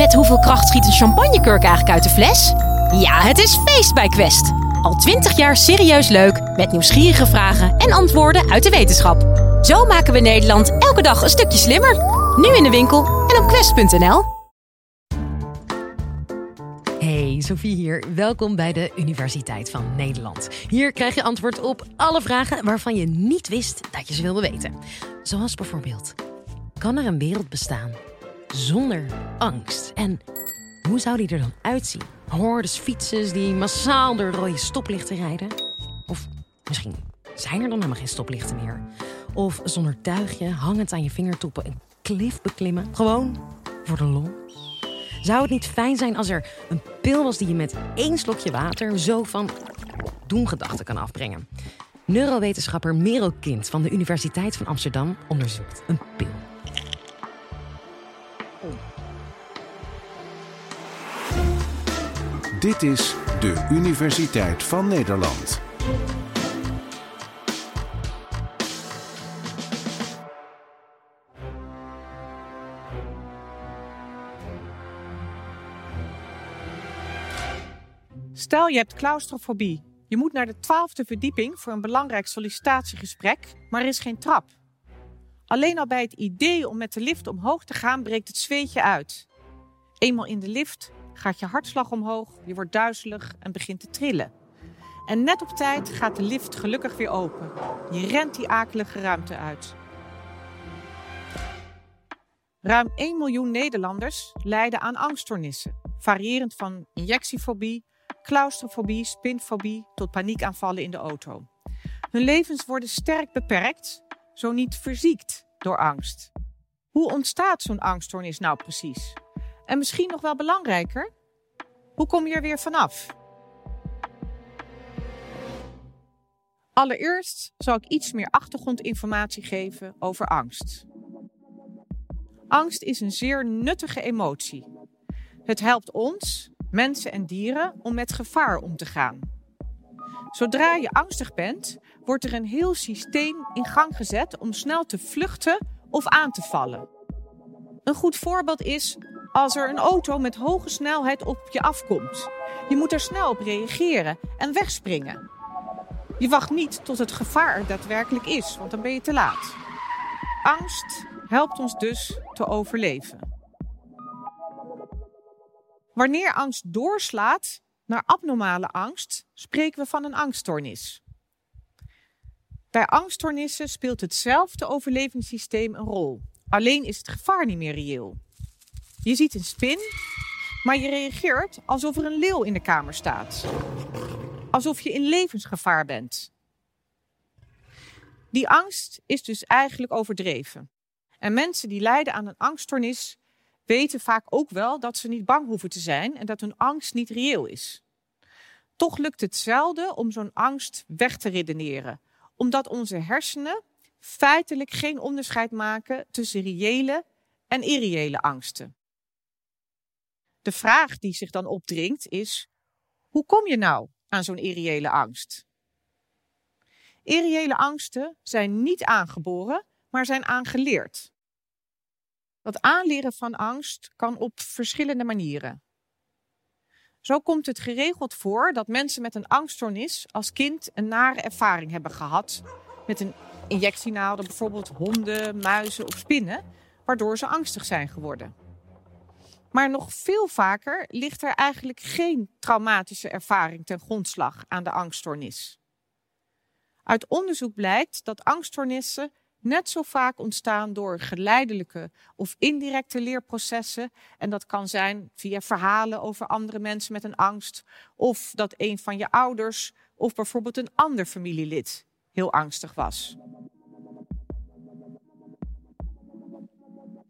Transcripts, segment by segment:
Met hoeveel kracht schiet een champagnekurk eigenlijk uit de fles? Ja, het is feest bij Quest. Al twintig jaar serieus leuk, met nieuwsgierige vragen en antwoorden uit de wetenschap. Zo maken we Nederland elke dag een stukje slimmer. Nu in de winkel en op quest.nl. Hey, Sophie hier. Welkom bij de Universiteit van Nederland. Hier krijg je antwoord op alle vragen waarvan je niet wist dat je ze wilde weten. Zoals bijvoorbeeld: kan er een wereld bestaan zonder angst? En hoe zou die er dan uitzien? Hordes fietsers die massaal door rode stoplichten rijden? Of misschien zijn er dan helemaal geen stoplichten meer? Of zonder tuigje, hangend aan je vingertoppen, een klif beklimmen? Gewoon voor de lol? Zou het niet fijn zijn als er een pil was die je met één slokje water zo van doemgedachten kan afbrengen? Neurowetenschapper Merel Kind van de Universiteit van Amsterdam onderzoekt een pil. Dit is de Universiteit van Nederland. Stel je hebt claustrofobie. Je moet naar de twaalfde verdieping voor een belangrijk sollicitatiegesprek, maar er is geen trap. Alleen al bij het idee om met de lift omhoog te gaan breekt het zweetje uit. Eenmaal in de lift gaat je hartslag omhoog, je wordt duizelig en begint te trillen. En net op tijd gaat de lift gelukkig weer open. Je rent die akelige ruimte uit. Ruim 1 miljoen Nederlanders lijden aan angststoornissen, variërend van injectiefobie, claustrofobie, spinfobie tot paniekaanvallen in de auto. Hun levens worden sterk beperkt, zo niet verziekt door angst. Hoe ontstaat zo'n angststoornis nou precies? En misschien nog wel belangrijker, hoe kom je er weer vanaf? Allereerst zal ik iets meer achtergrondinformatie geven over angst. Angst is een zeer nuttige emotie. Het helpt ons, mensen en dieren, om met gevaar om te gaan. Zodra je angstig bent, wordt er een heel systeem in gang gezet om snel te vluchten of aan te vallen. Een goed voorbeeld is als er een auto met hoge snelheid op je afkomt. Je moet er snel op reageren en wegspringen. Je wacht niet tot het gevaar er daadwerkelijk is, want dan ben je te laat. Angst helpt ons dus te overleven. Wanneer angst doorslaat naar abnormale angst, spreken we van een angststoornis. Bij angststoornissen speelt hetzelfde overlevingssysteem een rol. Alleen is het gevaar niet meer reëel. Je ziet een spin, maar je reageert alsof er een leeuw in de kamer staat. Alsof je in levensgevaar bent. Die angst is dus eigenlijk overdreven. En mensen die lijden aan een angststoornis weten vaak ook wel dat ze niet bang hoeven te zijn en dat hun angst niet reëel is. Toch lukt het zelden om zo'n angst weg te redeneren, omdat onze hersenen feitelijk geen onderscheid maken tussen reële en irreële angsten. De vraag die zich dan opdringt is: hoe kom je nou aan zo'n irreële angst? Irreële angsten zijn niet aangeboren, maar zijn aangeleerd. Dat aanleren van angst kan op verschillende manieren. Zo komt het geregeld voor dat mensen met een angststoornis als kind een nare ervaring hebben gehad met een injectienaalden, bijvoorbeeld honden, muizen of spinnen, waardoor ze angstig zijn geworden. Maar nog veel vaker ligt er eigenlijk geen traumatische ervaring ten grondslag aan de angststoornis. Uit onderzoek blijkt dat angststoornissen net zo vaak ontstaan door geleidelijke of indirecte leerprocessen. En dat kan zijn via verhalen over andere mensen met een angst, of dat een van je ouders of bijvoorbeeld een ander familielid heel angstig was.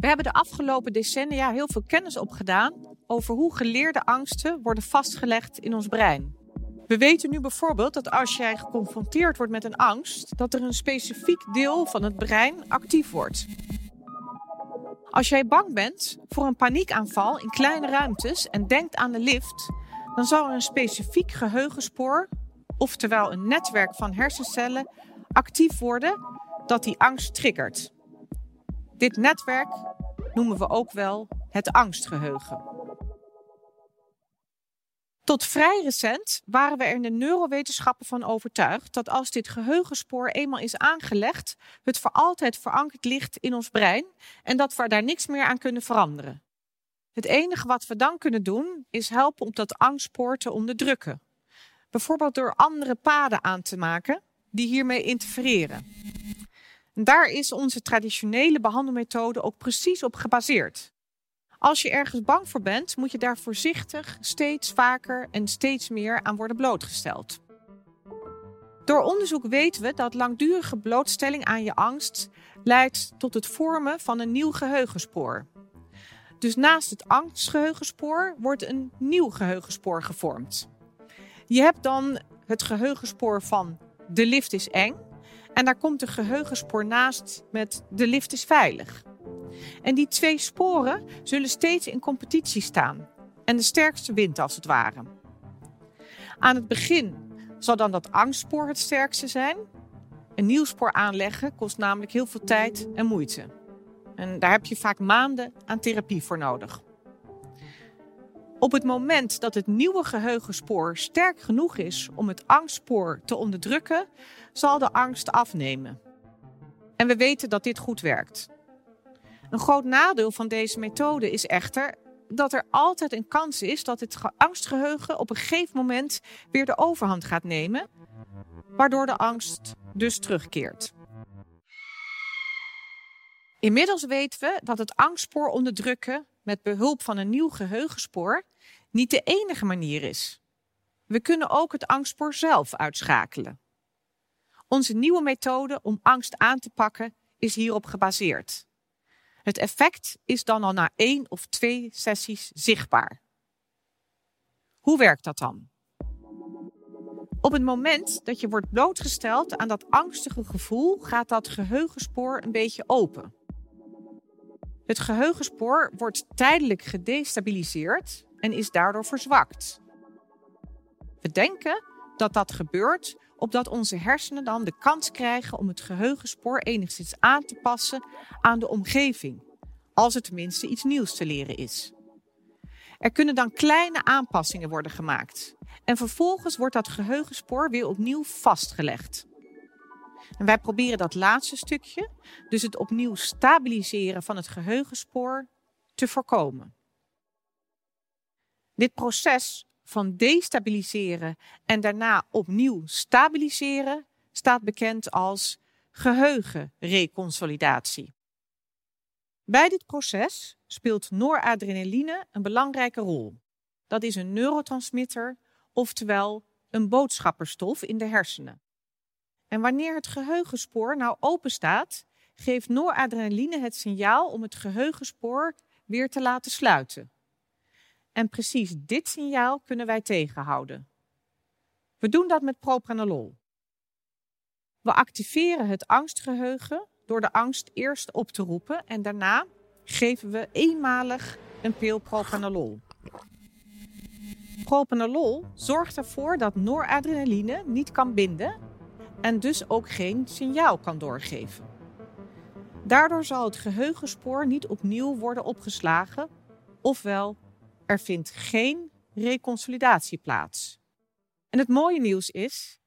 We hebben de afgelopen decennia heel veel kennis opgedaan over hoe geleerde angsten worden vastgelegd in ons brein. We weten nu bijvoorbeeld dat als jij geconfronteerd wordt met een angst, dat er een specifiek deel van het brein actief wordt. Als jij bang bent voor een paniekaanval in kleine ruimtes en denkt aan de lift, dan zal er een specifiek geheugenspoor, oftewel een netwerk van hersencellen, actief worden dat die angst triggert. Dit netwerk noemen we ook wel het angstgeheugen. Tot vrij recent waren we er in de neurowetenschappen van overtuigd dat als dit geheugenspoor eenmaal is aangelegd, het voor altijd verankerd ligt in ons brein en dat we daar niks meer aan kunnen veranderen. Het enige wat we dan kunnen doen is helpen om dat angstspoor te onderdrukken. Bijvoorbeeld door andere paden aan te maken die hiermee interfereren. En daar is onze traditionele behandelmethode ook precies op gebaseerd. Als je ergens bang voor bent, moet je daar voorzichtig, steeds vaker en steeds meer aan worden blootgesteld. Door onderzoek weten we dat langdurige blootstelling aan je angst leidt tot het vormen van een nieuw geheugenspoor. Dus naast het angstgeheugenspoor wordt een nieuw geheugenspoor gevormd. Je hebt dan het geheugenspoor van de lift is eng. En daar komt een geheugenspoor naast met de lift is veilig. En die twee sporen zullen steeds in competitie staan. En de sterkste wint als het ware. Aan het begin zal dan dat angstspoor het sterkste zijn. Een nieuw spoor aanleggen kost namelijk heel veel tijd en moeite. En daar heb je vaak maanden aan therapie voor nodig. Op het moment dat het nieuwe geheugenspoor sterk genoeg is om het angstspoor te onderdrukken, zal de angst afnemen. En we weten dat dit goed werkt. Een groot nadeel van deze methode is echter dat er altijd een kans is dat het angstgeheugen op een gegeven moment weer de overhand gaat nemen, waardoor de angst dus terugkeert. Inmiddels weten we dat het angstspoor onderdrukken met behulp van een nieuw geheugenspoor niet de enige manier is. We kunnen ook het angstspoor zelf uitschakelen. Onze nieuwe methode om angst aan te pakken is hierop gebaseerd. Het effect is dan al na één of twee sessies zichtbaar. Hoe werkt dat dan? Op het moment dat je wordt blootgesteld aan dat angstige gevoel, gaat dat geheugenspoor een beetje open. Het geheugenspoor wordt tijdelijk gedestabiliseerd en is daardoor verzwakt. We denken dat dat gebeurt opdat onze hersenen dan de kans krijgen om het geheugenspoor enigszins aan te passen aan de omgeving, als er tenminste iets nieuws te leren is. Er kunnen dan kleine aanpassingen worden gemaakt en vervolgens wordt dat geheugenspoor weer opnieuw vastgelegd. En wij proberen dat laatste stukje, dus het opnieuw stabiliseren van het geheugenspoor, te voorkomen. Dit proces van destabiliseren en daarna opnieuw stabiliseren staat bekend als geheugenreconsolidatie. Bij dit proces speelt noradrenaline een belangrijke rol. Dat is een neurotransmitter, oftewel een boodschapperstof in de hersenen. En wanneer het geheugenspoor nou open staat, geeft noradrenaline het signaal om het geheugenspoor weer te laten sluiten. En precies dit signaal kunnen wij tegenhouden. We doen dat met propranolol. We activeren het angstgeheugen door de angst eerst op te roepen en daarna geven we eenmalig een pil propranolol. Propranolol zorgt ervoor dat noradrenaline niet kan binden en dus ook geen signaal kan doorgeven. Daardoor zal het geheugenspoor niet opnieuw worden opgeslagen, ofwel er vindt geen reconsolidatie plaats. En het mooie nieuws is,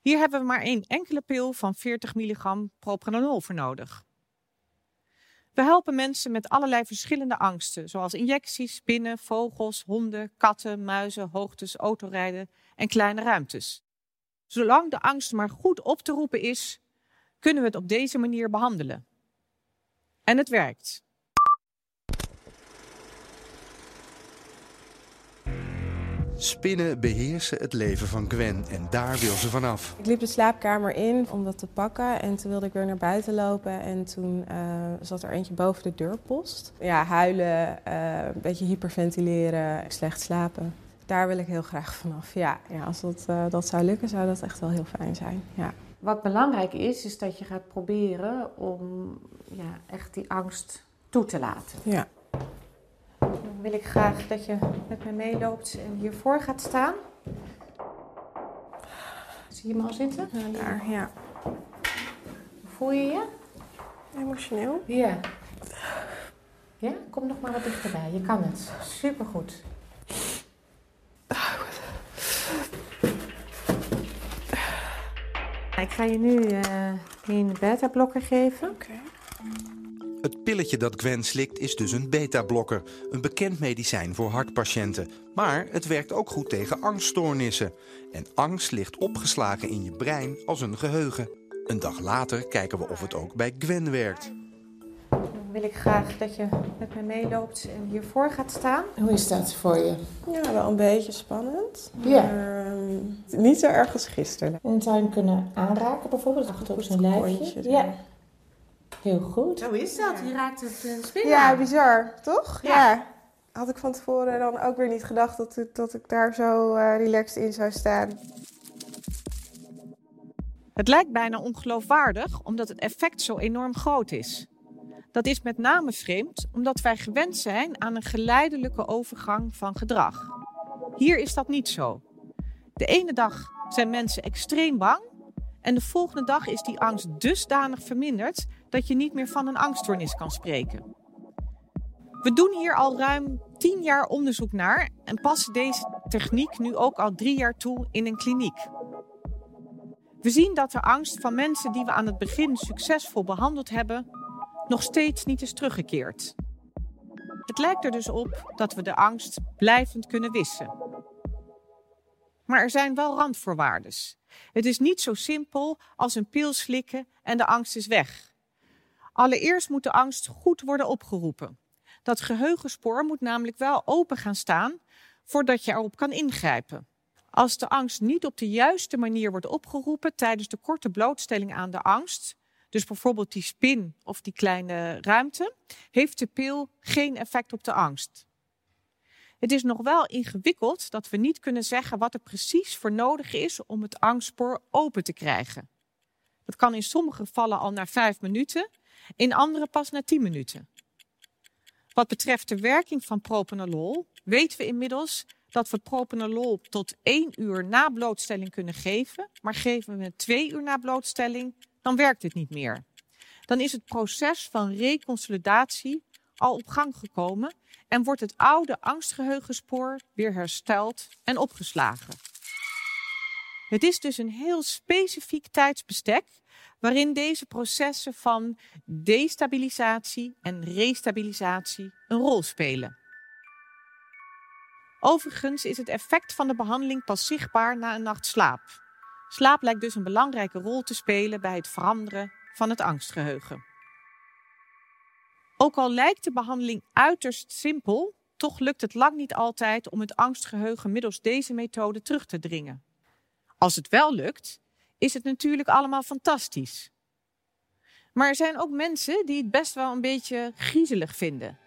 hier hebben we maar één enkele pil van 40 milligram propranolol voor nodig. We helpen mensen met allerlei verschillende angsten, zoals injecties, spinnen, vogels, honden, katten, muizen, hoogtes, autorijden en kleine ruimtes. Zolang de angst maar goed op te roepen is, kunnen we het op deze manier behandelen. En het werkt. Spinnen beheersen het leven van Gwen en daar wil ze vanaf. Ik liep de slaapkamer in om dat te pakken en toen wilde ik weer naar buiten lopen en toen uh, zat er eentje boven de deurpost. Ja, huilen, uh, een beetje hyperventileren, slecht slapen. Daar wil ik heel graag vanaf. Ja, ja als dat, uh, dat zou lukken zou dat echt wel heel fijn zijn. Ja. Wat belangrijk is, is dat je gaat proberen om ja, echt die angst toe te laten. Ja wil ik graag dat je met me meeloopt en hiervoor gaat staan. Zie je me al zitten? Ja, daar, ja. Voel je je? Emotioneel. Ja. Ja, kom nog maar wat dichterbij. Je kan het. Supergoed. Ik ga je nu uh, een beta-blokker geven. Oké. Het pilletje dat Gwen slikt is dus een beta-blokker, een bekend medicijn voor hartpatiënten. Maar het werkt ook goed tegen angststoornissen. En angst ligt opgeslagen in je brein als een geheugen. Een dag later kijken we of het ook bij Gwen werkt. Dan wil ik graag dat je met me meeloopt en hiervoor gaat staan. Hoe is dat voor je? Ja, wel een beetje spannend. Ja. Maar ehm, niet zo erg als gisteren. En zou je hem kunnen aanraken bijvoorbeeld, achter op zijn lijfje? Ja. Heel goed. Zo is dat. Je raakt het uh, spinnen Ja, bizar, toch? Ja. Had ik van tevoren dan ook weer niet gedacht dat, ik- dat ik daar zo eh, relaxed in zou staan. Het lijkt bijna ongeloofwaardig omdat het effect zo enorm groot is. Dat is met name vreemd omdat wij gewend zijn aan een geleidelijke overgang van gedrag. Hier is dat niet zo. De ene dag zijn mensen extreem bang en de volgende dag is die angst dusdanig verminderd dat je niet meer van een angststoornis kan spreken. We doen hier al ruim 10 jaar onderzoek naar en passen deze techniek nu ook al drie jaar toe in een kliniek. We zien dat de angst van mensen die we aan het begin succesvol behandeld hebben, nog steeds niet is teruggekeerd. Het lijkt er dus op dat we de angst blijvend kunnen wissen. Maar er zijn wel randvoorwaarden. Het is niet zo simpel als een pil slikken en de angst is weg. Allereerst moet de angst goed worden opgeroepen. Dat geheugenspoor moet namelijk wel open gaan staan voordat je erop kan ingrijpen. Als de angst niet op de juiste manier wordt opgeroepen tijdens de korte blootstelling aan de angst, dus bijvoorbeeld die spin of die kleine ruimte, heeft de pil geen effect op de angst. Het is nog wel ingewikkeld dat we niet kunnen zeggen wat er precies voor nodig is om het angstspoor open te krijgen. Dat kan in sommige gevallen al na vijf minuten, in andere pas na tien minuten. Wat betreft de werking van propanolol weten we inmiddels dat we propanolol tot één uur na blootstelling kunnen geven, maar geven we het twee uur na blootstelling, dan werkt het niet meer. Dan is het proces van reconsolidatie al op gang gekomen en wordt het oude angstgeheugenspoor weer hersteld en opgeslagen. Het is dus een heel specifiek tijdsbestek waarin deze processen van destabilisatie en restabilisatie een rol spelen. Overigens is het effect van de behandeling pas zichtbaar na een nacht slaap. Slaap lijkt dus een belangrijke rol te spelen bij het veranderen van het angstgeheugen. Ook al lijkt de behandeling uiterst simpel, toch lukt het lang niet altijd om het angstgeheugen middels deze methode terug te dringen. Als het wel lukt, is het natuurlijk allemaal fantastisch. Maar er zijn ook mensen die het best wel een beetje griezelig vinden.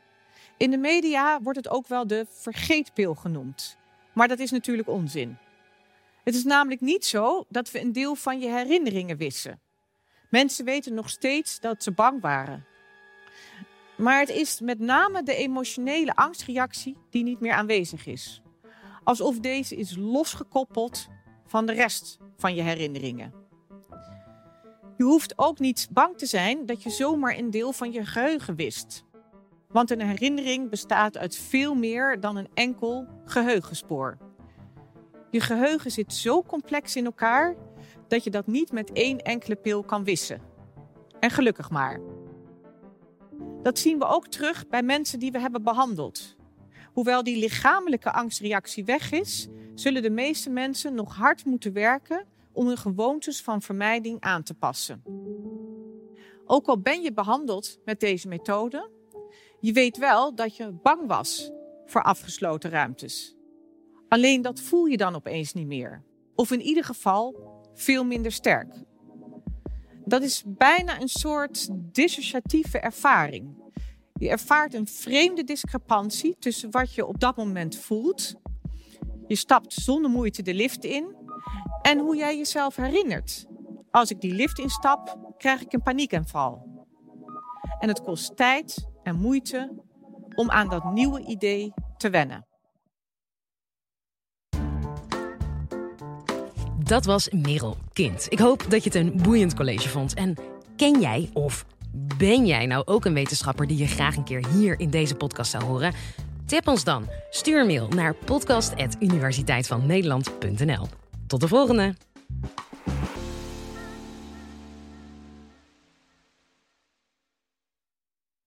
In de media wordt het ook wel de vergeetpil genoemd. Maar dat is natuurlijk onzin. Het is namelijk niet zo dat we een deel van je herinneringen wissen. Mensen weten nog steeds dat ze bang waren. Maar het is met name de emotionele angstreactie die niet meer aanwezig is. Alsof deze is losgekoppeld van de rest van je herinneringen. Je hoeft ook niet bang te zijn dat je zomaar een deel van je geheugen wist. Want een herinnering bestaat uit veel meer dan een enkel geheugenspoor. Je geheugen zit zo complex in elkaar dat je dat niet met één enkele pil kan wissen. En gelukkig maar. Dat zien we ook terug bij mensen die we hebben behandeld. Hoewel die lichamelijke angstreactie weg is, zullen de meeste mensen nog hard moeten werken om hun gewoontes van vermijding aan te passen. Ook al ben je behandeld met deze methode, je weet wel dat je bang was voor afgesloten ruimtes. Alleen dat voel je dan opeens niet meer. Of in ieder geval veel minder sterk. Dat is bijna een soort dissociatieve ervaring. Je ervaart een vreemde discrepantie tussen wat je op dat moment voelt. Je stapt zonder moeite de lift in. En hoe jij jezelf herinnert. Als ik die lift instap, krijg ik een paniekaanval. En het kost tijd en moeite om aan dat nieuwe idee te wennen. Dat was Merel Kind. Ik hoop dat je het een boeiend college vond. En ken jij of ben jij nou ook een wetenschapper die je graag een keer hier in deze podcast zou horen? Tip ons dan. Stuur mail naar podcast.universiteitvannederland.nl. Tot de volgende!